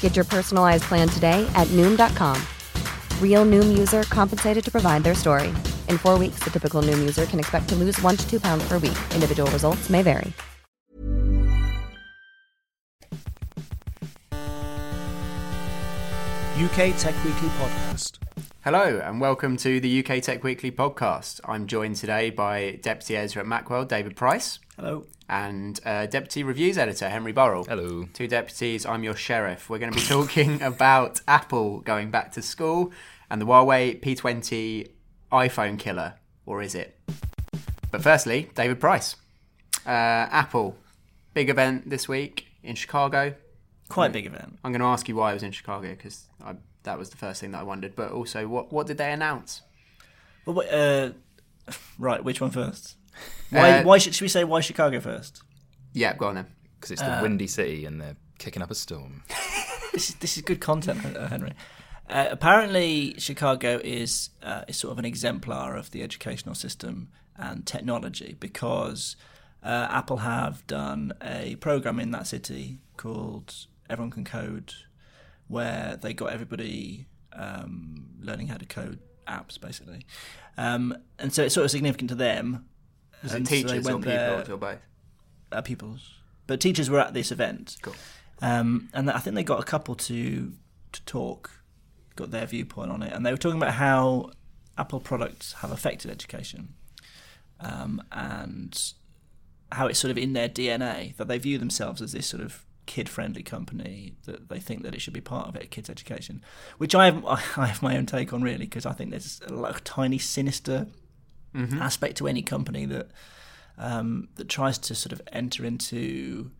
Get your personalized plan today at Noom.com. Real Noom user compensated to provide their story. In four weeks, the typical Noom user can expect to lose one to two pounds per week. Individual results may vary. UK Tech Weekly Podcast. Hello and welcome to the UK Tech Weekly podcast. I'm joined today by Deputy Editor at Macworld, David Price. Hello. And uh, Deputy Reviews Editor, Henry Burrell. Hello. Two deputies, I'm your sheriff. We're going to be talking about Apple going back to school and the Huawei P20 iPhone killer, or is it? But firstly, David Price. Uh, Apple, big event this week in Chicago. Quite a big event. I'm going to ask you why I was in Chicago because that was the first thing that I wondered. But also, what what did they announce? Well, uh, right, which one first? Why? Uh, why should, should we say why Chicago first? Yeah, go on then. Because it's the windy city and they're kicking up a storm. This is this is good content, uh, Henry. Uh, apparently, Chicago is uh, is sort of an exemplar of the educational system and technology because uh, Apple have done a program in that city called Everyone Can Code, where they got everybody um, learning how to code apps, basically. Um, and so it's sort of significant to them. Was it And so teachers or went pupils there- or both? uh, pupils, but teachers were at this event. Cool. Um, and I think they got a couple to to talk, got their viewpoint on it, and they were talking about how Apple products have affected education, um, and how it's sort of in their DNA that they view themselves as this sort of kid-friendly company that they think that it should be part of it, kids' education, which I have I have my own take on really because I think there's a like, tiny sinister aspect to any company that um, that tries to sort of enter into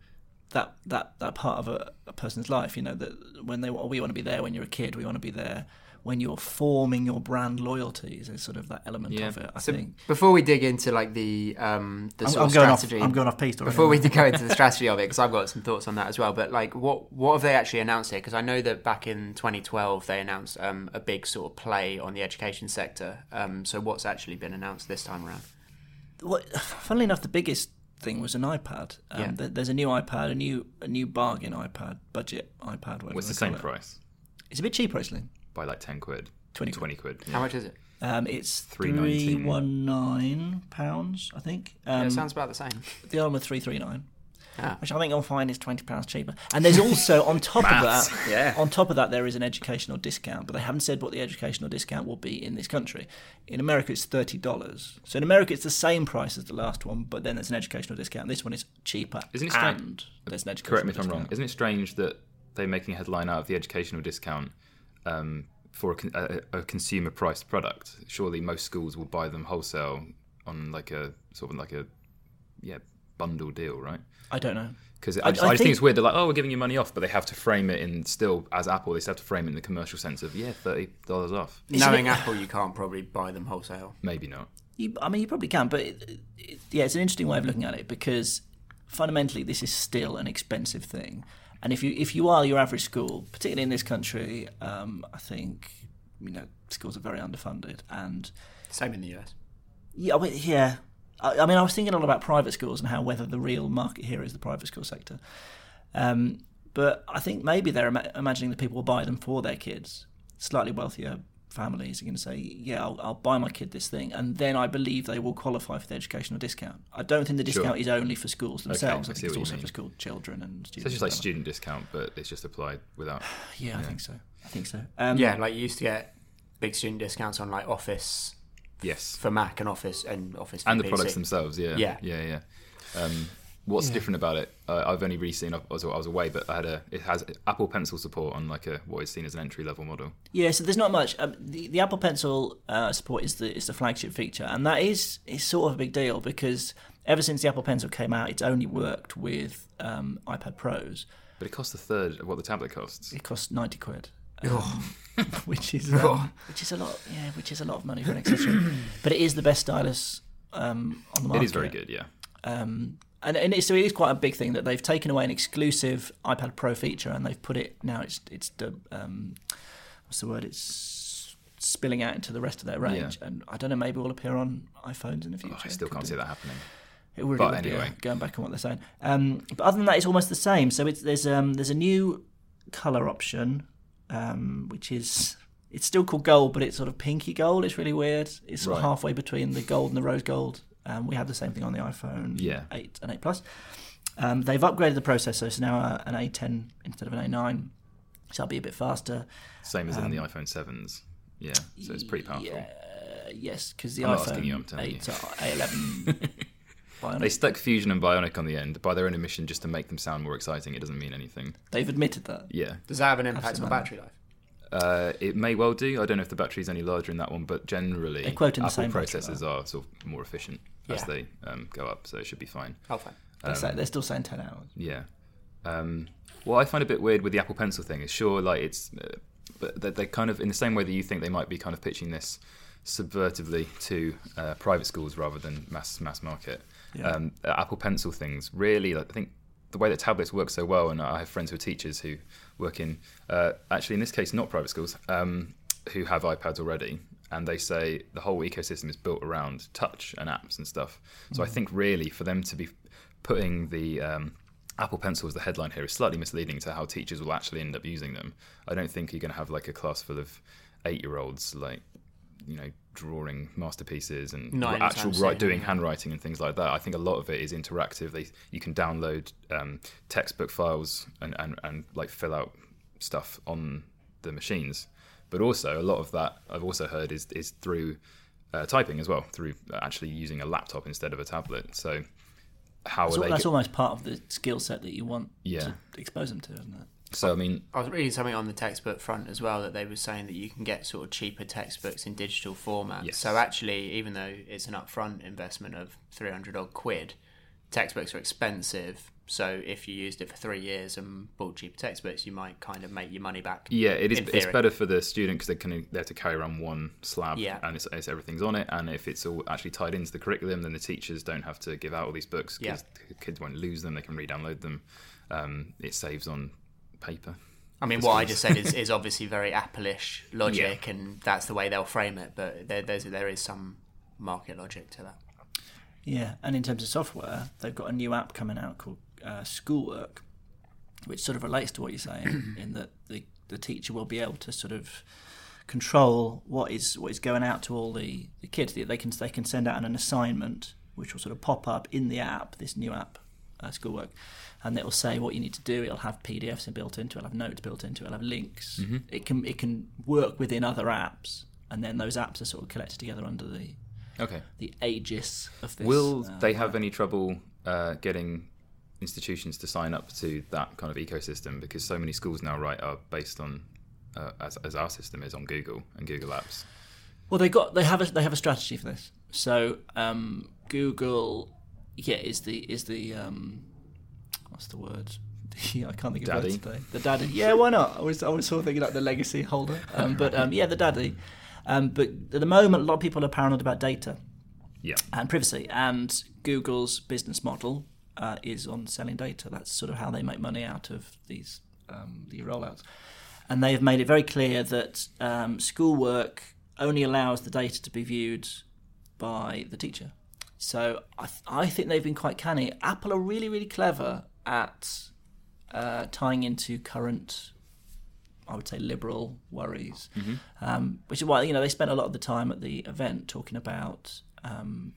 that that that part of a, a person's life. You know that when they we want to be there when you're a kid, we want to be there when you're forming your brand loyalties. Is sort of that element Yeah. of it. I So think. before we dig into like the um the I'm, sort I'm of going off. strategy, I'm going off piece. already. before we go into the strategy of it, because I've got some thoughts on that as well. But like, what what have they actually announced here? Because I know that back in 2012 they announced um, a big sort of play on the education sector. Um, so what's actually been announced this time around? What, funnily enough, the biggest thing was an iPad. Um, Yeah. there- There's a new iPad, a new a new bargain iPad, budget iPad. whatever What's the same it. price? It's a bit cheaper actually. By like 10 quid. 20 quid. 20 quid. How much is it? Um, it's three 319. pounds, I think. Um, Yeah, it sounds about the same. the other one three three nine. Ah. Which I think you'll find is twenty pounds cheaper. And there's also on top of that, Yeah. on top of that, there is an educational discount, but they haven't said what the educational discount will be in this country. In America, it's thirty dollars. So in America, it's the same price as the last one, but then there's an educational discount. This one is cheaper, Isn't it strange- and there's an educational Correct me if I'm wrong. Isn't it strange that they're making a headline out of the educational discount um, for a, a, a consumer priced product? Surely most schools will buy them wholesale on like a sort of like a yeah bundle deal, right? I don't know. Because I- I, just, I I just think, think- it's weird. They're like, oh, we're giving you money off, but they have to frame it in still as Apple. They still have to frame it in the commercial sense of yeah, thirty dollars off. Isn't Knowing it- Apple, you can't probably buy them wholesale. Maybe not. You, I mean, you probably can, but it, it, yeah, it's an interesting way of looking at it because fundamentally, this is still an expensive thing. And if you if you are your average school, particularly in this country, um, I think you know schools are very underfunded. And Same in the US. yeah, I mean, yeah. I, I mean, I was thinking a lot about private schools and how whether the real market here is the private school sector. Um, but I think maybe they're ima- imagining that people will buy them for their kids. Slightly wealthier families are going to say, "Yeah, I'll, I'll buy my kid this thing," and then I believe they will qualify for the educational discount. I don't think the Sure. discount is only for schools themselves. I I think it's what you also mean. for school children and students. So it's just like student discount, but it's just applied without. Yeah, I think so. I think so. Um, Yeah, like you used to get big student discounts on like Office Yes. for Mac and Office and Office And the PC. products themselves, yeah. Yeah. Yeah, yeah. Um, what's different about it? Uh, I've only really seen. I was, I was away, but I had a. It has Apple Pencil support on like a what is seen as an entry level model. Yeah, so there's not much. Um, the, the Apple Pencil uh, support is the is the flagship feature, and that is is sort of a big deal because ever since the Apple Pencil came out, it's only worked with um, iPad Pros. But it costs a third of what the tablet costs. It costs ninety quid. Um, which is um, which is a lot, yeah, which is a lot of money for an accessory. but it is the best stylus um, on the market. It is very good, yeah. Um, and and it's, so it is quite a big thing that they've taken away an exclusive iPad Pro feature and they've put it now. It's it's the um, what's the word? It's spilling out into the rest of their range. Yeah. And I don't know, maybe it will appear on iPhones in the future. Oh, I still Could can't do. see that happening. It really But would anyway. uh, going back on what they're saying. Um, but other than that, it's almost the same. So it's, there's um, there's a new color option, um, which is it's still called gold, but it's sort of pinky gold. It's really weird. It's sort of halfway between the gold and the rose gold. Um, we have the same thing on the iPhone Yeah. 8 and 8 Plus. Um, they've upgraded the processor, so now uh, an A10 instead of an A9. So it'll be a bit faster. Same as in the iPhone sevens. Yeah, so it's pretty powerful. Um, Yeah, uh, yes, because the I'm iPhone you, I'm telling 8 A11 Bionic. They stuck Fusion and Bionic on the end by their own admission just to make them sound more exciting. It doesn't mean anything. They've admitted that. Yeah, Does that have an impact on battery life? uh, it may well do. I don't know if the battery is any larger in that one, but generally, the Apple same battery processors are sort of more efficient as Yeah. they um, go up, so it should be fine. Oh, fine. They say, they're still saying 10 hours. Yeah. Um, what I find a bit weird with the Apple Pencil thing is sure, like it's, uh, but they- they're kind of in the same way that you think they might be kind of pitching this subvertively to uh, private schools rather than mass mass market. Yeah. Um, Apple Pencil things really, like, I think the way that tablets work so well, and I have friends who are teachers who work in, uh, actually in this case, not private schools, um, who have iPads already. And they say the whole ecosystem is built around touch and apps and stuff. So I think really for them to be putting the um, Apple Pencil as the headline here is slightly misleading to how teachers will actually end up using them. I don't think you're going to have like a class full of eight-year-olds like you know drawing masterpieces and Nine actual right doing handwriting and things like that. I think a lot of it is interactive. They you can download um, textbook files and, and and like fill out stuff on the machines. But also a lot of that I've also heard is is through uh, typing as well, through actually using a laptop instead of a tablet. So how So are they? that's get- almost part of the skill set that you want Yeah. to expose them to, isn't it? so I mean, I was reading something on the textbook front as well that they were saying that you can get sort of cheaper textbooks in digital format. Yes. So actually, even though it's an upfront investment of three hundred odd quid, textbooks are expensive. So if you used it for three years and bought cheaper textbooks, you might kind of make your money back. Yeah, it is. It's better for the student because they can they have to carry around one slab, Yeah. and it's, it's everything's on it. And if it's all actually tied into the curriculum, then the teachers don't have to give out all these books because kids won't lose them. They can re-download them. Um, it saves on paper. I mean, what I just said is, is obviously very Apple-ish logic, and that's the way they'll frame it. But there, there's there is some market logic to that. Yeah, and in terms of software, they've got a new app coming out called uh, Schoolwork, which sort of relates to what you're saying, in that the, the teacher will be able to sort of control what is what is going out to all the, the kids. They they can they can send out an assignment, which will sort of pop up in the app, this new app, uh, Schoolwork, and it will say what you need to do. It'll have PDFs built into it, it'll have notes built into it, it'll have links. Mm-hmm. It can it can work within other apps, and then those apps are sort of collected together under the Okay. the aegis of this. Will uh, they have any trouble uh, getting institutions to sign up to that kind of ecosystem? Because so many schools now, right, are based on uh, as, as our system is on Google and Google Apps. Well, they got they have a they have a strategy for this. So um, Google, yeah, is the is the um, what's the word? I can't think of Daddy? words today. The daddy. Yeah, why not? I was I was sort of thinking like the legacy holder. Um, but um, yeah, the daddy. Um, but at the moment, a lot of people are paranoid about data Yeah. and privacy. And Google's business model uh, is on selling data. That's sort of how they make money out of these um, the rollouts. And they've made it very clear that um, schoolwork only allows the data to be viewed by the teacher. So I, th- I think they've been quite canny. Apple are really, really clever at uh, tying into current I would say liberal worries, um, which is why you know they spent a lot of the time at the event talking about um,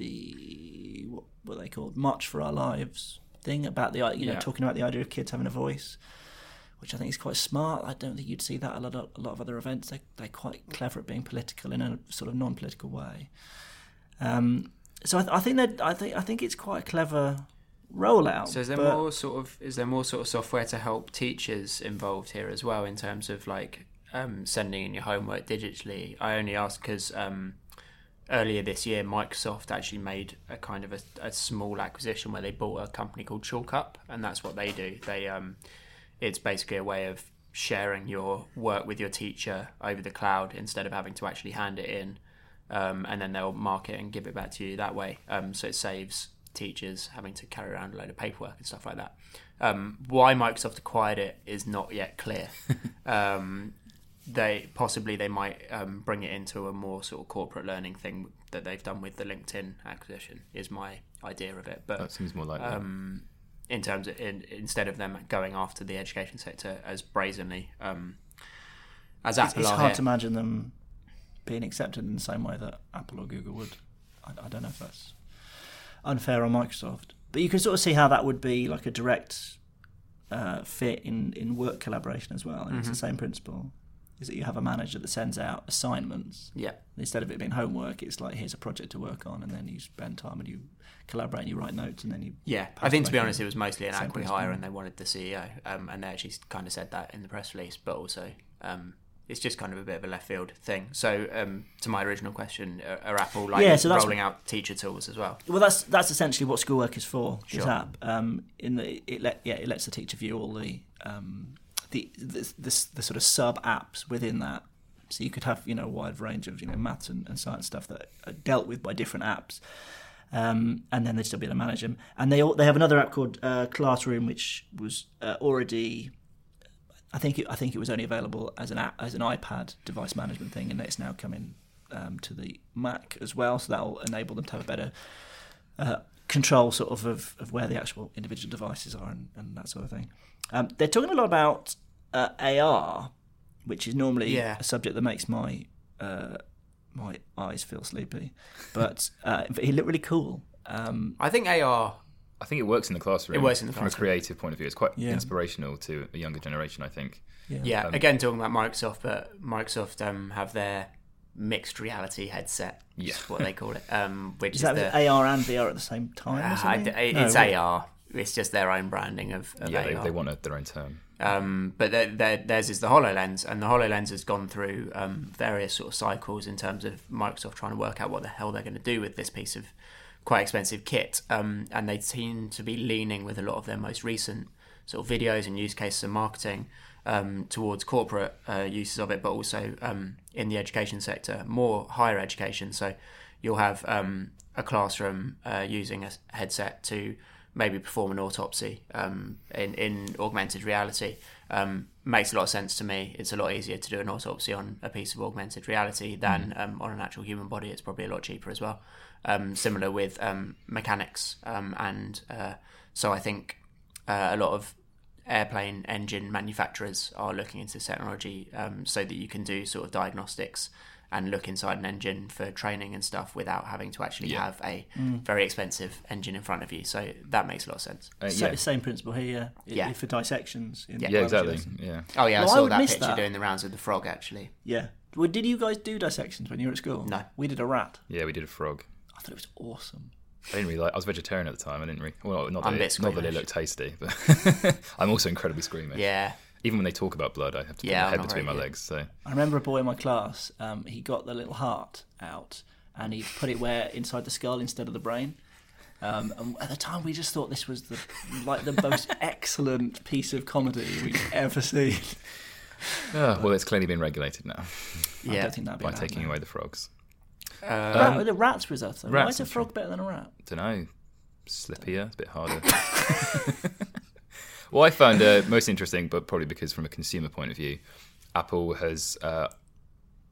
the what what they called March for Our Lives thing about the you know Yeah. talking about the idea of kids having a voice, which I think is quite smart. I don't think you'd see that a lot of, a lot of other events. They they're quite clever at being political in a sort of non-political way. Um, so I, th- I think that I think I think it's quite a clever rollout. So is there but- more sort of is there more sort of software to help teachers involved here as well in terms of like um, sending in your homework digitally? I only ask because um, earlier this year Microsoft actually made a kind of a, a small acquisition where they bought a company called ChalkUp, and that's what they do. They um, it's basically a way of sharing your work with your teacher over the cloud instead of having to actually hand it in. Um, and then they'll mark it and give it back to you that way. Um, so it saves teachers having to carry around a load of paperwork and stuff like that. Um, why Microsoft acquired it is not yet clear. um, they possibly they might um, bring it into a more sort of corporate learning thing that they've done with the LinkedIn acquisition. Is my idea of it, but That seems more likely. um, in terms of in, instead of them going after the education sector as brazenly um, as it's, Apple it's are hard here. to imagine them being accepted in the same way that Apple or Google would. I, I don't know if that's unfair on Microsoft, but you can sort of see how that would be like a direct uh, fit in, in work collaboration as well. And It's the Mm-hmm. same principle. Is that you have a manager that sends out assignments yeah, instead of it being homework? It's like here's a project to work on, and then you spend time and you collaborate and you write notes, and then you yeah. I think to be honest, it was mostly an acqui hire, and they wanted the CEO, um, and they actually kind of said that in the press release. But also, um, it's just kind of a bit of a left field thing. So, um, to my original question, are, are Apple like Yeah, so rolling out teacher tools as well? Well, that's that's essentially what schoolwork is for. This Sure. app, um, in the it let yeah it lets the teacher view all the um, the, the the the sort of sub apps within that. So you could have you know a wide range of you know maths and, and science stuff that are dealt with by different apps, um, and then they'd still be able to manage them. And they they have another app called uh, Classroom, which was uh, already. I think it, I think it was only available as an app, as an iPad device management thing, and it's now coming um, to the Mac as well. So that will enable them to have a better uh, control sort of, of of where the actual individual devices are and, and that sort of thing. Um, they're talking a lot about uh, AR, which is normally Yeah. a subject that makes my uh, my eyes feel sleepy, but uh, he looked really cool. Um, I think AR I think it works in the classroom. It works in the classroom. from a creative point of view. It's quite Yeah. inspirational to a younger generation. I think. Yeah, Um, again talking about Microsoft, but Microsoft um, have their mixed reality headset. Yeah. is what they call it. Um, which is is, that the AR and VR at the same time? or Ah, I something? d- No, it's AR. It's just their own branding of, of Yeah, they, they want a, their own term. Um, but their, their, theirs is the Hololens, and the Hololens has gone through um, various sort of cycles in terms of Microsoft trying to work out what the hell they're going to do with this piece of quite expensive kit. Um, and they seem to be leaning with a lot of their most recent sort of videos and use cases and marketing um, towards corporate uh, uses of it, but also um, in the education sector, more higher education. So you'll have um, a classroom uh, using a headset to maybe perform an autopsy um, in, in augmented reality. Um, makes a lot of sense to me. It's a lot easier to do an autopsy on a piece of augmented reality than um, on an actual human body. It's probably a lot cheaper as well. Um, similar with um, mechanics, um, and uh, so I think uh, a lot of airplane engine manufacturers are looking into this technology um, so that you can do sort of diagnostics and look inside an engine for training and stuff without having to actually Yeah. have a very expensive engine in front of you. So that makes a lot of sense. Uh, Sa- yeah, same principle here. i- Yeah. For dissections. In Yeah. yeah, exactly. Yeah, Oh yeah, Well, I I saw would that picture that. doing the rounds of the frog actually. Yeah. Well, did you guys do dissections when you were at school? No. We did a rat. yeah. We did a frog. I thought it was awesome. I didn't really like. I was vegetarian at the time. I didn't really. Well, not that, I'm a bit it, not that it looked tasty, but I'm also incredibly squeamish. Yeah, Even when they talk about blood, I have to put my head between my good. legs. So I remember a boy in my class. Um, he got the little heart out and he put it where inside the skull instead of the brain. Um, and at the time, we just thought this was the like the most excellent piece of comedy we'd ever seen. Ah, well, it's clearly been regulated now I yeah. don't think that'd be by allowed taking now. away the frogs. Rat, Um, the rat's risotto. Why rats is a frog better than a rat? don't know, slippier, it's a bit harder. what I found uh, most interesting, but probably because from a consumer point of view, Apple has, uh,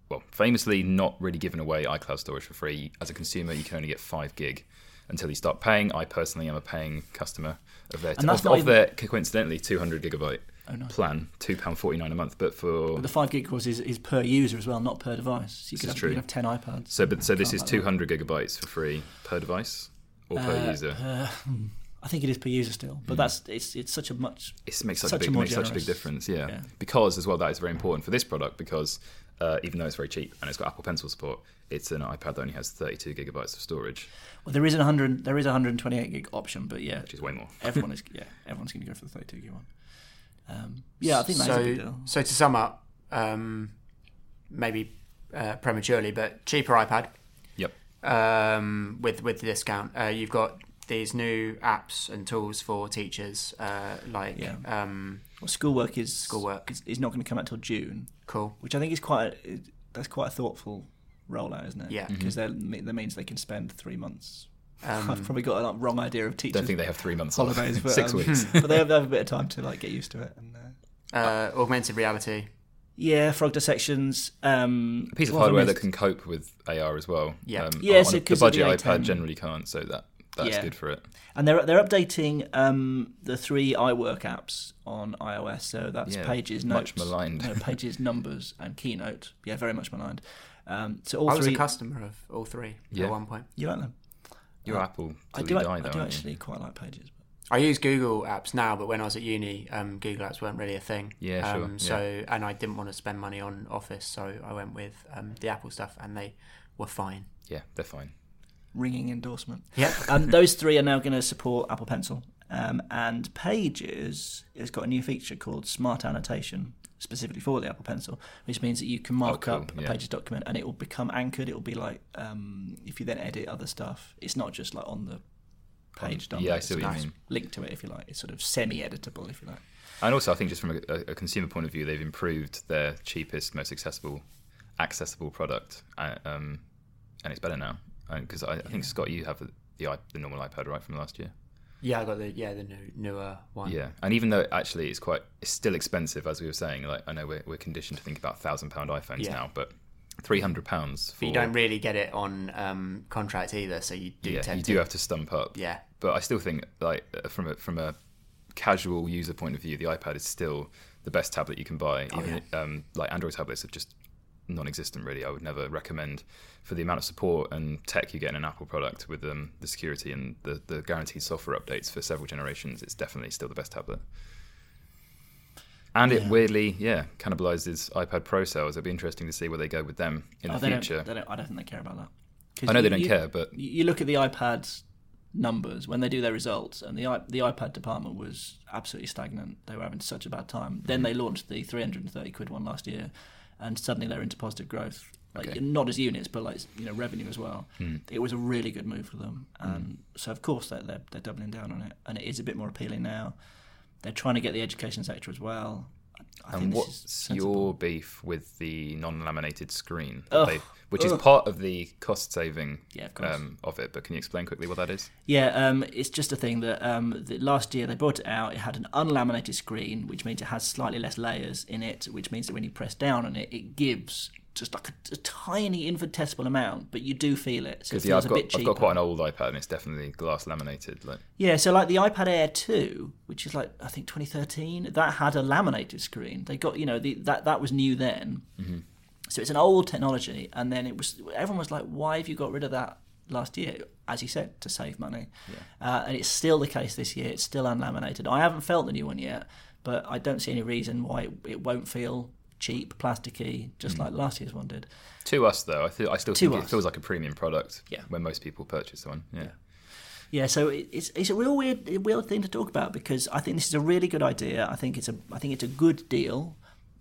well, famously not really given away iCloud storage for free. As a consumer, you can only get five gig until you start paying. I personally am a paying customer of their, of, of even- their coincidentally 200 gigabyte Oh, nice. plan, two pound 49 a month. But for The five gig course is, is per user as well, not per device. So you could have, true. You could have ten iPads. so, but so this is 200 gigabytes for free per device or per Uh, user. uh, I think it is per user still, but that's it's it's such a much. it makes such, Such a a big more makes such a big difference. Yeah. yeah. because as well that is very important for this product because uh, even though it's very cheap and it's got Apple Pencil support, it's an iPad that only has 32 gigabytes of storage, Well, there is a hundred. There is a 128 gig option, but yeah, which is way more. everyone is yeah everyone's going to go for the 32 gig one. Um, yeah, I think that's so, a good deal. So to sum up, um, maybe uh, prematurely, but cheaper iPad Yep. um, with with the discount. Uh, you've got these new apps and tools for teachers, uh, like Yeah. um, Well, schoolwork is Schoolwork. is, is not going to come out till June, cool. which I think is quite a, that's quite a thoughtful rollout, isn't it? Yeah. because that that means they can spend three months. Um, I've probably got a like, wrong idea of teachers. Don't think they have three months holidays, off. but, Six um, weeks. but they have, they have a bit of time to like get used to it. And uh, uh, augmented reality. yeah, frog dissections. Um, A piece of what have I hardware that can cope with AR as well. Yeah. Um, Yeah, on so the budget iPad generally can't, so that that's Yeah. good for it. And they're they're updating um, the three iWork apps on iOS. So that's Yeah, Pages, much Notes, maligned. no, Pages, Numbers, and Keynote. Yeah, very much maligned. Um, so all I was three. a customer of all three Yeah. at one point. you like them? Your Apple I do. you I, die, I though, do aren't you? actually quite like Pages. I use Google Apps now, but when I was at uni, um, Google Apps weren't really a thing. Yeah, sure, Um, so, and I didn't want to spend money on Office, so I went with um, the Apple stuff, and they were fine. Yeah, they're fine. Ringing endorsement. Yeah. um, those three are now going to support Apple Pencil. Um, and Pages has got a new feature called Smart Annotation, specifically for the Apple Pencil, which means that you can mark cool, up a yeah. Pages document and it will become anchored. It will be like um, if you then edit other stuff, it's not just like on the page. yeah, I It's see what you mean. Link to it if you like. It's sort of semi-editable if you like. And also, I think just from a, a consumer point of view, they've improved their cheapest, most accessible, accessible product, uh, um, and it's better now. Because I, I think Scott, you have the the, normal iPad right from last year. Yeah, I got the yeah the new, newer one. Yeah, and even though actually it's quite, it's still expensive, as we were saying. Like I know we're, we're conditioned to think about thousand pound iPhones Yeah. now, but three hundred pounds. But you don't really get it on um, contract either, so you do yeah, you to. do have to stump up. Yeah. but I still think like uh, from a from a casual user point of view, the iPad is still the best tablet you can buy. Oh, Even um, like Android tablets have just non-existent. Really, I would never recommend for the amount of support and tech you get in an Apple product with um, the security and the, the guaranteed software updates for several generations. It's definitely still the best tablet. And it weirdly, yeah, cannibalizes iPad Pro sales. it'd be interesting to see where they go with them in Oh, the future. Don't, don't, I don't think they care about that I know they don't you- care, but you you look at the iPad's numbers when they do their results, and the the iPad department was absolutely stagnant. They were having such a bad time. Then Mm-hmm. they launched the 330 quid one last year, and suddenly they're into positive growth. Like Okay. not as units, but like you know revenue as well. Hmm. It was a really good move for them, and so of course they're, they're they're doubling down on it, and it is a bit more appealing now. They're trying to get the education sector as well. And what's your beef with the non-laminated screen, Ugh. they- which is part of the cost saving Yeah, of course. um, of it? But can you explain quickly what that is? Yeah, um, it's just a thing that um, the, last year they brought it out. It had an unlaminated screen, which means it has slightly less layers in it, which means that when you press down on it, it gives just like a, a tiny infinitesimal amount, but you do feel it. So it Because yeah, I've a got bit cheaper. I've got quite an old iPad and it's definitely glass laminated. Like Yeah, so like the iPad Air 2, which is like I think 2013, that had a laminated screen. They got you know the, that that was new then. Mm-hmm. So it's an old technology, and then it was everyone was like, "Why have you got rid of that last year?" As you said, to save money. Uh, and it's still the case this year. It's still unlaminated. I haven't felt the new one yet, but I don't see any reason why it, it won't feel cheap, plasticky, just Mm. like last year's one did. to us though, I feel I still To think us. it feels like a premium product. Yeah. when most people purchase one. Yeah. Yeah, so it- it's it's a real weird weird thing to talk about because I think this is a really good idea. I think it's a I think it's a good deal.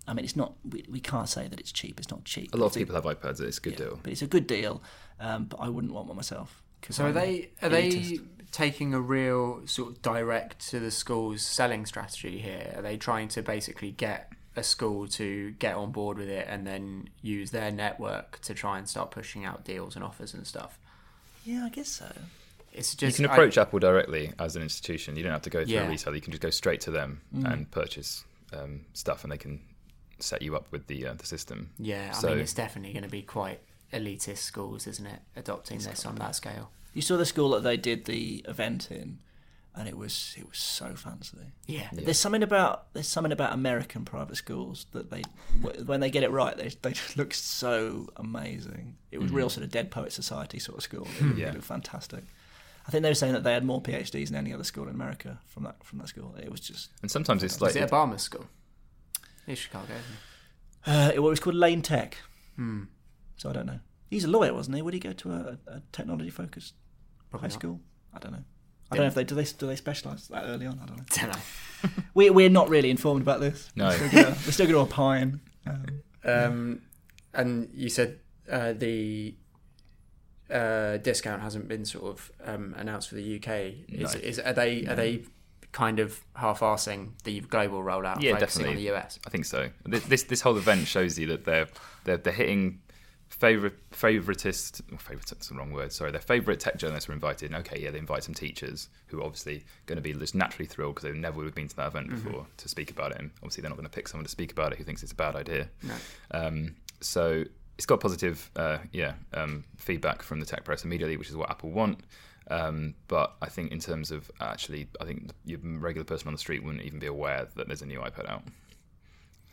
I mean, it's not we, we can't say that it's cheap. It's not cheap. A lot of It's people have iPads. It's a good deal. but it's a good deal. Um, but I wouldn't want one myself. So are I'm they are they taking a real sort of direct to the school's selling strategy here? Are they trying to basically get a school to get on board with it and then use their network to try and start pushing out deals and offers and stuff? Yeah, I guess so. It's You just can I- approach Apple directly as an institution. You don't have to go through Yeah. a retailer. You can just go straight to them Mm. and purchase um, stuff, and they can set you up with the uh, the system. yeah, I mean it's definitely going to be quite elitist schools, isn't it? Adopting this on that scale. You saw the school that they did the event in, and it was it was so fancy. Yeah. There's something about there's something about American private schools that they when they get it right they they just look so amazing. It was mm. real sort of Dead Poet Society sort of school. It, hmm. Yeah. it looked fantastic. I think they were saying that they had more PhDs than any other school in America from that from that school. It was just And sometimes it's like Is it Obama's school? It's Chicago, isn't it? uh, it was called Lane Tech. Hmm. So I don't know. He's a lawyer, wasn't he? Would he go to a, a technology focused high not. school? I don't know. I don't know if they do they do they specialise that early on. I don't know. Don't know. We we're not really informed about this. No. we're still gonna, we're still going to opine. Um, Um, and you said uh, the uh, discount hasn't been sort of um, announced for the UK. Is, No. is are they are they kind of half-arsing the global rollout, Yeah, focusing definitely. on the US? I think so. This this, this whole event shows you that they're they're, they're hitting favorite favoritist oh, favoritist the wrong word. Sorry, their favorite tech journalists were invited. And okay, yeah, they invite some teachers who are obviously going to be just naturally thrilled because they never would have been to that event before to speak about it. And obviously, they're not going to pick someone to speak about it who thinks it's a bad idea. Um, so it's got positive, uh, yeah, um, feedback from the tech press immediately, which is what Apple want. Um, but I think in terms of actually, I think your regular person on the street wouldn't even be aware that there's a new iPad out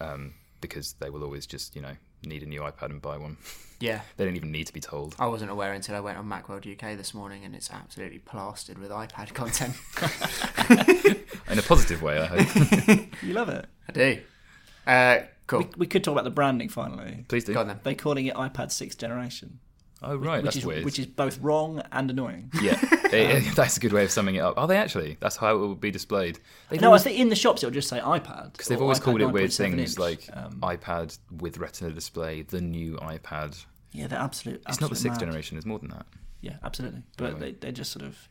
um, because they will always just, you know, need a new iPad and buy one. Yeah. They don't even need to be told. I wasn't aware until I went on Macworld UK this morning, and it's absolutely plastered with iPad content. In a positive way, I hope. you love it. I do. Uh, cool. We, we could talk about the branding finally. Please do. Go on then. They're calling it iPad sixth generation, Oh, right, which that's is weird. which is both wrong and annoying. yeah, eh, that's a good way of summing it up. Are they actually? That's how it will be displayed. They've No, I think in the shops it'll just say iPad Because they've always iPad called it weird things inch. like Um, iPad with Retina display, the new iPad. yeah, they're absolute. It's not the sixth mad. generation; it's more than that. Yeah, absolutely. But Anyway. they, they're just sort of.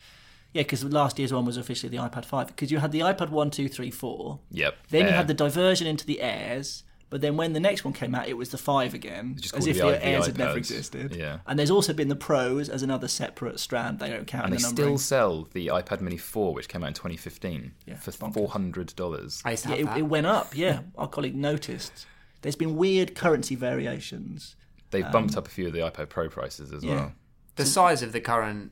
Yeah, because last year's one was officially the iPad 5. Because you had the iPad 1, 2, 3, 4. Yep. Then you had the diversion into the Airs. But then when the next one came out, it was the 5 again. as if the the, Airs had never existed. Yeah. And there's also been the Pros as another separate strand. They don't count and in they the still numbering. sell the iPad Mini 4, which came out in 2015, Yeah, for four hundred dollars. I used to Yeah, have it, that. it went up. Yeah, our colleague noticed. There's been weird currency variations. They've bumped up a few of the iPad Pro prices as Um, Yeah. well. the size of the current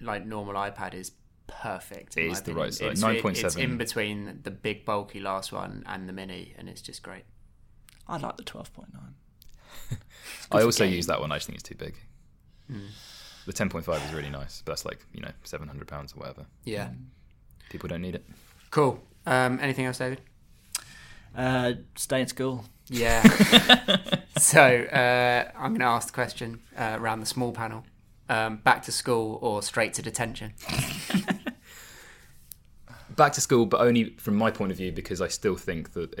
like normal iPad is perfect. in It my is the right size. 9.7. It's in between the big bulky last one and the mini, and it's just great. I like the 12.9. I also game. use that one. I just think it's too big. Hmm. The 10.5 is really nice, but that's like you know 700 pounds or whatever. Yeah. People don't need it. Cool. Um, anything else, David? Uh, stay in school. Yeah. so uh, I'm going to ask the question uh, around the small panel: um, back to school or straight to detention? Back to school, but only from my point of view because I still think that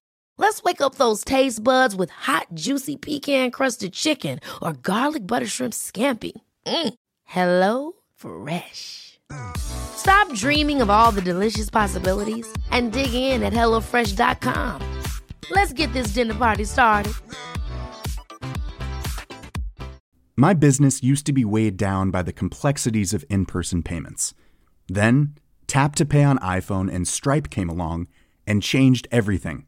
Let's wake up those taste buds with hot, juicy pecan-crusted chicken or garlic butter shrimp scampi. Mm. Hello Fresh. Stop dreaming of all the delicious possibilities and dig in at HelloFresh.com. Let's get this dinner party started. My business used to be weighed down by the complexities of in person payments. Then, Tap to Pay on iPhone and Stripe came along and changed everything.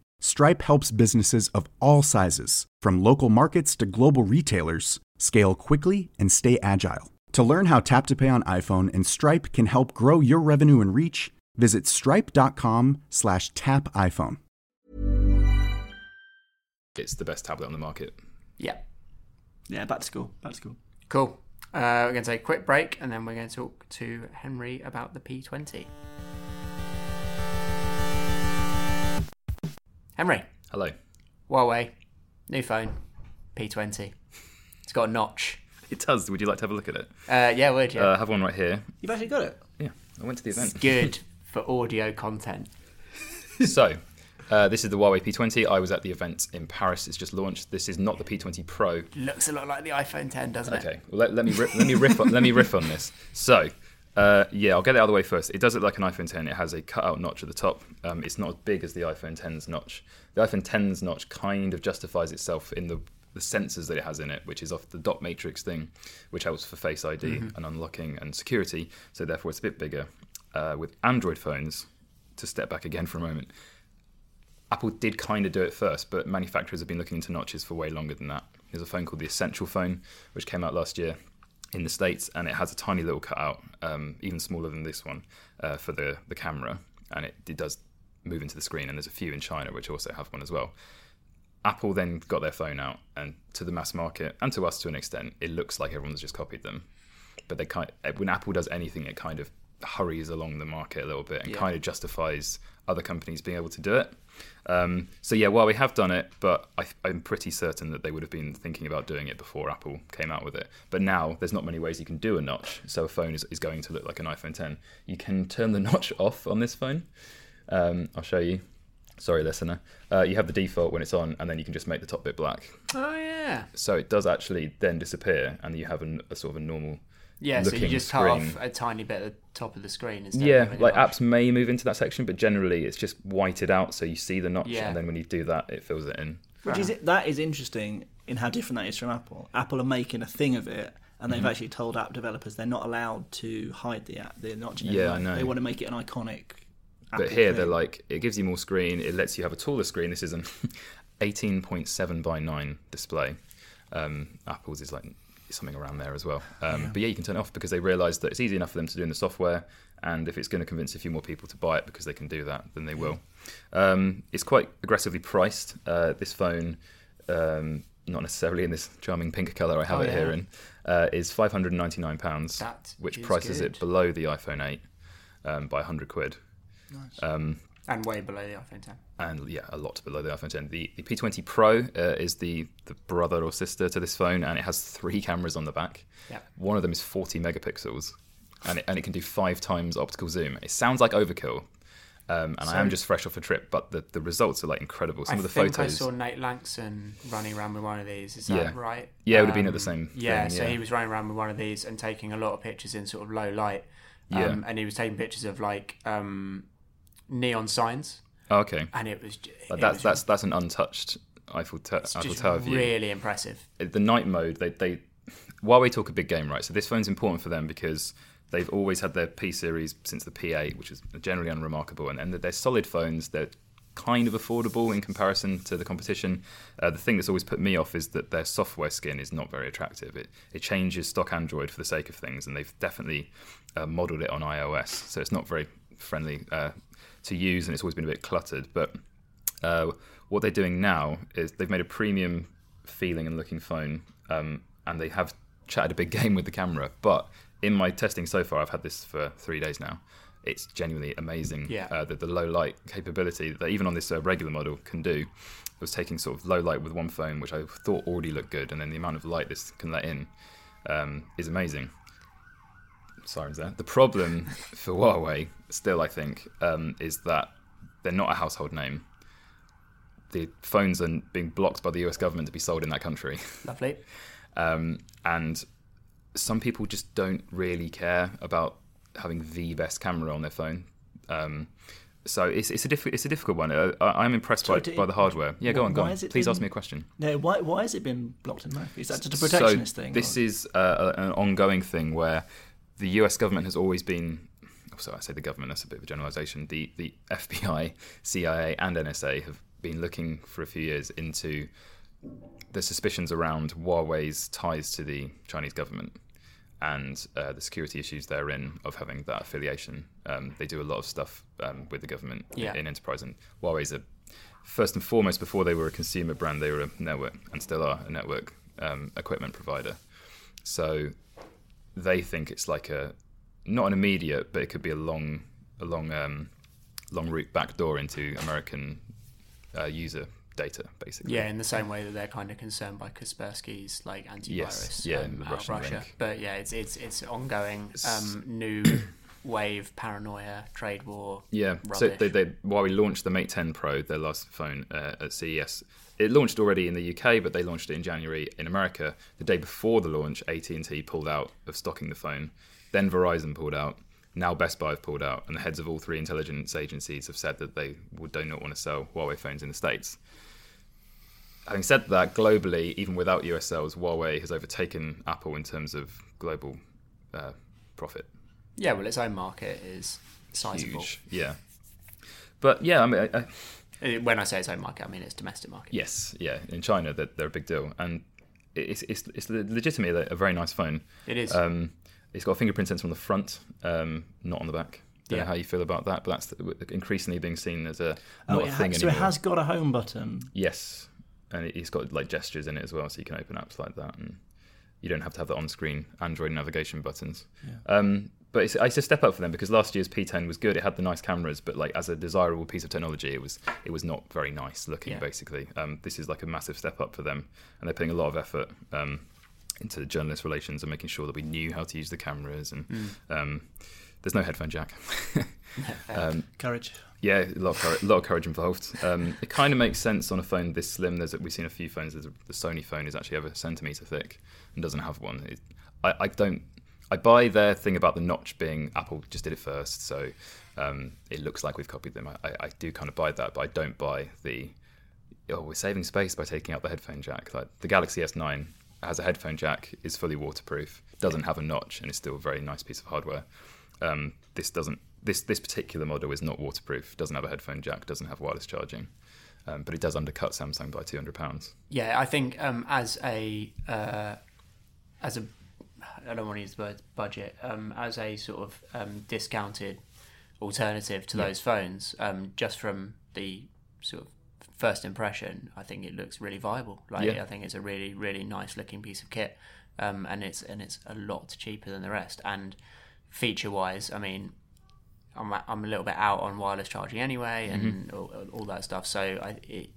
Stripe helps businesses of all sizes, from local markets to global retailers, scale quickly and stay agile. To learn how Tap to Pay on iPhone and Stripe can help grow your revenue and reach, visit stripe.com/tapiphone. it's the best tablet on the market. Yeah. Yeah, back to school. Back to school. Cool. Uh, we're going to take a quick break and then we're going to talk to Henry about the P20. Henry, Hello. Huawei, new phone, P20. It's got a notch. It does. Would you like to have a look at it? Uh, yeah, would you? Uh, I have one right here. You've actually got it. Yeah, I went to the it's event. good for audio content. so, uh, this is the Huawei P20. I was at the event in Paris. It's just launched. This is not the P20 Pro. Looks a lot like the iPhone 10, doesn't it? Okay, well, let, let me rip, let me riff on, let me riff on this. So, uh, yeah, I'll get it out of the way first. It does look like an iPhone 10. It has a cutout notch at the top. Um, it's not as big as the iPhone 10's notch. The iPhone 10's notch kind of justifies itself in the the sensors that it has in it, which is off the dot matrix thing, which helps for Face ID and unlocking and security. So therefore, it's a bit bigger. Uh, with Android phones, to step back again for a moment, Apple did kind of do it first, but manufacturers have been looking into notches for way longer than that. There's a phone called the Essential phone, which came out last year in the States, and it has a tiny little cutout, um, even smaller than this one, uh, for the, the camera, and it, it does move into the screen, and there's a few in China which also have one as well. Apple then got their phone out, and to the mass market, and to us to an extent, it looks like everyone's just copied them. But they kind when Apple does anything, it kind of hurries along the market a little bit and Yeah. kind of justifies other companies being able to do it. Um, so yeah, well, we have done it, but I, I'm pretty certain that they would have been thinking about doing it before Apple came out with it. But now there's not many ways you can do a notch, so a phone is, is going to look like an iPhone 10. You can turn the notch off on this phone. Um, I'll show you. Sorry, listener. Uh, you have the default when it's on, and then you can just make the top bit black. Oh, yeah. So it does actually then disappear, and you have an, a sort of a normal. Yeah, so you just screen. cut off a tiny bit at the top of the screen instead Yeah, of like notch. apps may move into that section, but generally it's just whited out, so you see the notch, Yeah. and then when you do that, it fills it in. Which is that is interesting in how different that is from Apple. Apple are making a thing of it, and they've Mm-hmm. actually told app developers they're not allowed to hide the app. They're not. Yeah, I know. They want to make it an iconic. But Apple here they're like, it gives you more screen, it lets you have a taller screen. This is an 18.7 by 9 display. Um, Apple's is like something around there as well. Um, But yeah, you can turn it off because they realised that it's easy enough for them to do in the software, and if it's going to convince a few more people to buy it because they can do that, then they will. Um, it's quite aggressively priced. Uh, this phone, um, not necessarily in this charming pink colour I have Oh, it here in, uh, is £599, That which prices good. it below the iPhone 8 um, by 100 quid. Um, And way below the iPhone 10. and yeah, a lot below the iPhone 10. The, the P20 Pro uh, is the, the brother or sister to this phone, and it has three cameras on the back. Yeah. One of them is 40 megapixels, and it, and it can do five times optical zoom. It sounds like overkill, um, and I am just fresh off a trip, but the, the results are like incredible. Some I of the photos. I saw Nate Lanxon running around with one of these. Is that Yeah. right? Yeah, it would have been at the same Yeah, thing, so yeah. he was running around with one of these and taking a lot of pictures in sort of low light. Um, Yeah. And he was taking pictures of like um, neon signs, Oh, okay, and it was. it that's was that's that's an untouched Eiffel, it's Eiffel just Tower view. really impressive. the night mode, they they Huawei talk a big game, right? So this phone's important for them because they've always had their P series since the P8, which is generally unremarkable, and, and they're solid phones. They're kind of affordable in comparison to the competition. Uh, the thing that's always put me off is that their software skin is not very attractive. It it changes stock Android for the sake of things, and they've definitely uh, modelled it on iOS, so it's not very friendly uh, to use, and it's always been a bit cluttered. But uh, what they're doing now is they've made a premium feeling and looking phone, um, and they have chatted a big game with the camera. But in my testing so far, I've had this for three days now. It's genuinely amazing. Yeah. Uh, the, the low light capability that even on this uh, regular model can do. I was taking sort of low light with one phone, which I thought already looked good, and then the amount of light this can let in um, is amazing. Sirens there. The problem for Huawei, still, I think, um, is that they're not a household name. The phones are being blocked by the US government to be sold in that country. Lovely. Um, and some people just don't really care about having the best camera on their phone. Um, so it's, it's a diff- it's a difficult one. Uh, I, I'm impressed Sorry, by, to- by the hardware. Yeah, go on, go on. it Please ask me a question. No, why why has it been blocked in America? Is that just a protectionist so thing? This or- is uh, an ongoing thing where the US government has always been. So I say the government. That's a bit of a generalization. The the FBI, CIA, and NSA have been looking for a few years into the suspicions around Huawei's ties to the Chinese government and uh, the security issues therein of having that affiliation. Um, they do a lot of stuff um, with the government Yeah. in, in enterprise, and Huawei's a first and foremost, before they were a consumer brand, they were a network and still are a network um, equipment provider. So they think it's like a not an immediate, but it could be a long, a long, um, long route back door into American uh, user data, basically. Yeah, in the same way that they're kind of concerned by Kaspersky's like antivirus Yes, yeah, um, out of Russia. link. But yeah, it's it's it's ongoing um, new wave paranoia, trade war. Yeah, rubbish. so they, they Huawei launched the Mate 10 Pro, their last phone uh, at CES, it launched already in the UK, but they launched it in January in America. The day before the launch, AT&T pulled out of stocking the phone. Then Verizon pulled out. Now Best Buy have pulled out, and the heads of all three intelligence agencies have said that they would, do not want to sell Huawei phones in the states. Having said that, globally, even without US sales, Huawei has overtaken Apple in terms of global uh, profit. yeah, well, its own market is sizable. Huge, yeah. But yeah, I mean, I, I, When I say its own market, I mean its domestic market. Yes, yeah. In China, they're, they're a big deal, and it's it's it's legitimately a very nice phone. It is. Um, it's got a fingerprint sensor on the front, um, not on the back. Don't Yeah. know how you feel about that, but that's increasingly being seen as a Oh, not it a ha- thing so it has got a home button. Yes, and it- it's got like gestures in it as well, so you can open apps like that, and you don't have to have the on-screen Android navigation buttons. Um, but it's, it's a step up for them because last year's P10 was good. It had the nice cameras, but like as a desirable piece of technology, it was it was not very nice looking. Yeah. Basically, um, this is like a massive step up for them, and they're putting a lot of effort um, into journalist relations and making sure that we knew how to use the cameras. And um, there's no headphone jack. um, Courage. yeah, a lot of courage, lot of courage involved. Um, it kind of makes sense on a phone this slim. There's we've seen a few phones. There's a, the Sony phone is actually over a centimeter thick and doesn't have one. It, I, I don't. I buy their thing about the notch being Apple just did it first, so um, it looks like we've copied them. I, I, do kind of buy that, but I don't buy the. Oh, we're saving space by taking out the headphone jack. Like the Galaxy S9 has a headphone jack, is fully waterproof, doesn't have a notch, and is still a very nice piece of hardware. Um, this doesn't. This this particular model is not waterproof. Doesn't have a headphone jack. Doesn't have wireless charging. Um, but it does undercut Samsung by two hundred pounds. Yeah, I think um, as a uh, as a I don't want to use the word budget um, as a sort of um, discounted alternative to those phones. Um, just from the sort of first impression, I think it looks really viable. Like Yeah. I think it's a really really nice looking piece of kit, um, and it's and it's a lot cheaper than the rest. And feature wise, I mean. I'm, I'm a little bit out on wireless charging anyway, and all, all that stuff. So I, it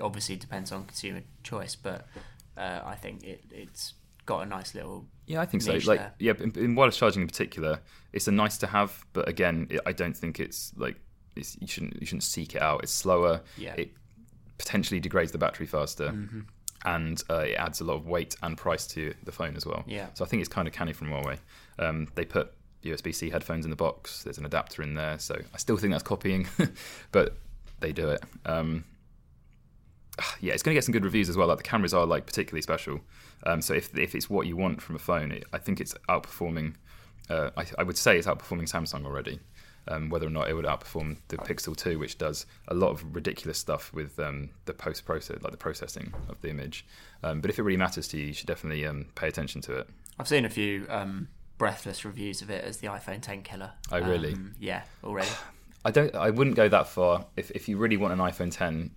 obviously depends on consumer choice, but uh, I think it, it's got a nice little Yeah, I think so. Like, there. yeah, in, in wireless charging in particular, it's a nice to have, but again, it, I don't think it's like it's, you shouldn't you shouldn't seek it out. It's slower. Yeah. It potentially degrades the battery faster, Mm-hmm. and uh, it adds a lot of weight and price to the phone as well. Yeah. So I think it's kind of canny from Huawei. Um, they put USB-C headphones in the box. There's an adapter in there, so I still think that's copying, but they do it. Um, yeah, it's going to get some good reviews as well. Like the cameras are like particularly special. Um, so if if it's what you want from a phone, it, I think it's outperforming. Uh, I, I would say it's outperforming Samsung already. Um, whether or not it would outperform the Pixel 2, which does a lot of ridiculous stuff with um, the post process, like the processing of the image. Um, but if it really matters to you, you should definitely um, pay attention to it. I've seen a few um, breathless reviews of it as the iPhone 10 killer. Oh, really? Yeah, already. I don't. I wouldn't go that far. If if you really want an iPhone 10,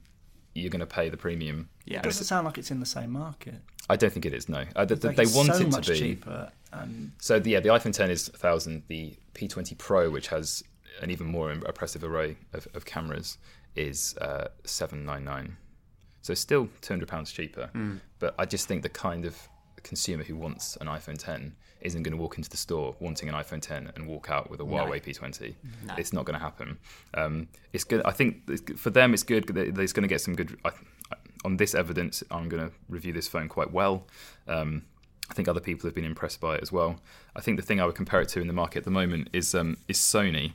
you're going to pay the premium. Yeah, It doesn't sound like it's in the same market. I don't think it is. No, uh, th- Like they it's want so it much to be. cheaper. And So the, yeah, the iPhone 10 is 1,000. The P20 Pro, which has an even more impressive array of, of cameras, is uh, 799. So still 200 pounds cheaper. But I just think the kind of consumer who wants an iPhone 10 isn't going to walk into the store wanting an iPhone 10 and walk out with a Huawei P20. It's not going to happen. Um, it's good. I think it's good- for them, it's good. They're going to get some good. I, on this evidence, I'm going to review this phone quite well. Um, I think other people have been impressed by it as well. I think the thing I would compare it to in the market at the moment is um, is Sony,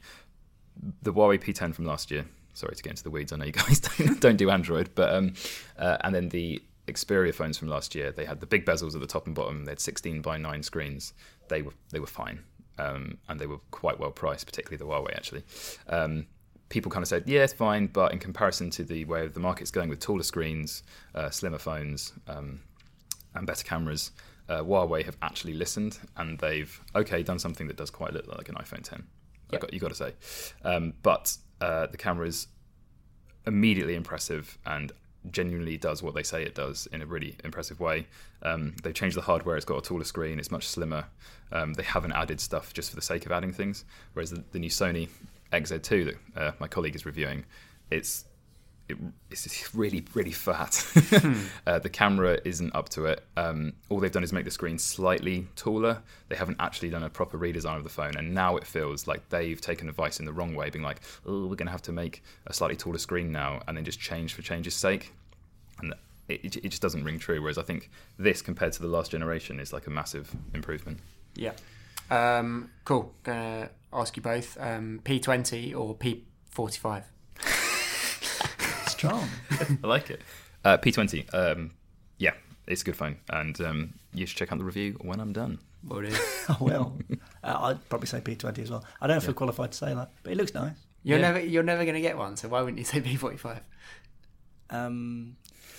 the Huawei P10 from last year. Sorry to get into the weeds. I know you guys don't, don't do Android, but um, uh, and then the Xperia phones from last year. They had the big bezels at the top and bottom. They had 16 by 9 screens. They were they were fine, um, and they were quite well priced, particularly the Huawei actually. Um, people kind of said, yeah, it's fine, but in comparison to the way the market's going with taller screens, uh, slimmer phones, um, and better cameras, uh, Huawei have actually listened and they've okay done something that does quite look like an iPhone 10. I got, you got to say, um, but uh, the cameras immediately impressive and genuinely does what they say it does in a really impressive way. Um, they've changed the hardware; it's got a taller screen, it's much slimmer. Um, they haven't added stuff just for the sake of adding things. Whereas the, the new Sony XZ2 that uh, my colleague is reviewing, it's it, it's really really fat. uh, the camera isn't up to it. Um, all they've done is make the screen slightly taller. They haven't actually done a proper redesign of the phone, and now it feels like they've taken advice in the wrong way, being like, "Oh, we're going to have to make a slightly taller screen now," and then just change for change's sake. And it, it just doesn't ring true. Whereas I think this, compared to the last generation, is like a massive improvement. Yeah. Um, cool. Gonna ask you both: um, P20 or P45? Strong. I like it. Uh, P20. Um, yeah, it's a good phone, and um, you should check out the review when I'm done. Will do. I will. Uh, I'd probably say P20 as well. I don't feel qualified to say that, but it looks nice. You're Yeah. never you're never gonna get one. So why wouldn't you say P45? Um,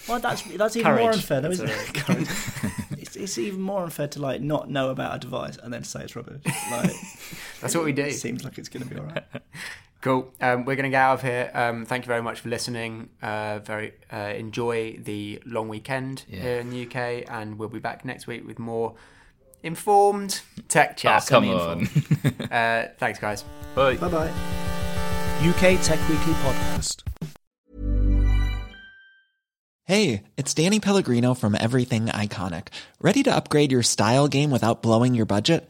well, that's that's even more unfair, though, isn't it? It's, it's even more unfair to like not know about a device and then say it's rubbish. Like That's what we do. it seems like it's going to be all right. Cool. Um, we're going to get out of here. Um, thank you very much for listening. Uh, very uh, enjoy the long weekend Yeah. here in the UK, and we'll be back next week with more informed tech Oh, chat. come on. Uh, thanks, guys. Bye. Bye bye. UK Tech Weekly podcast. Hey, it's Danny Pellegrino from Everything Iconic. Ready to upgrade your style game without blowing your budget?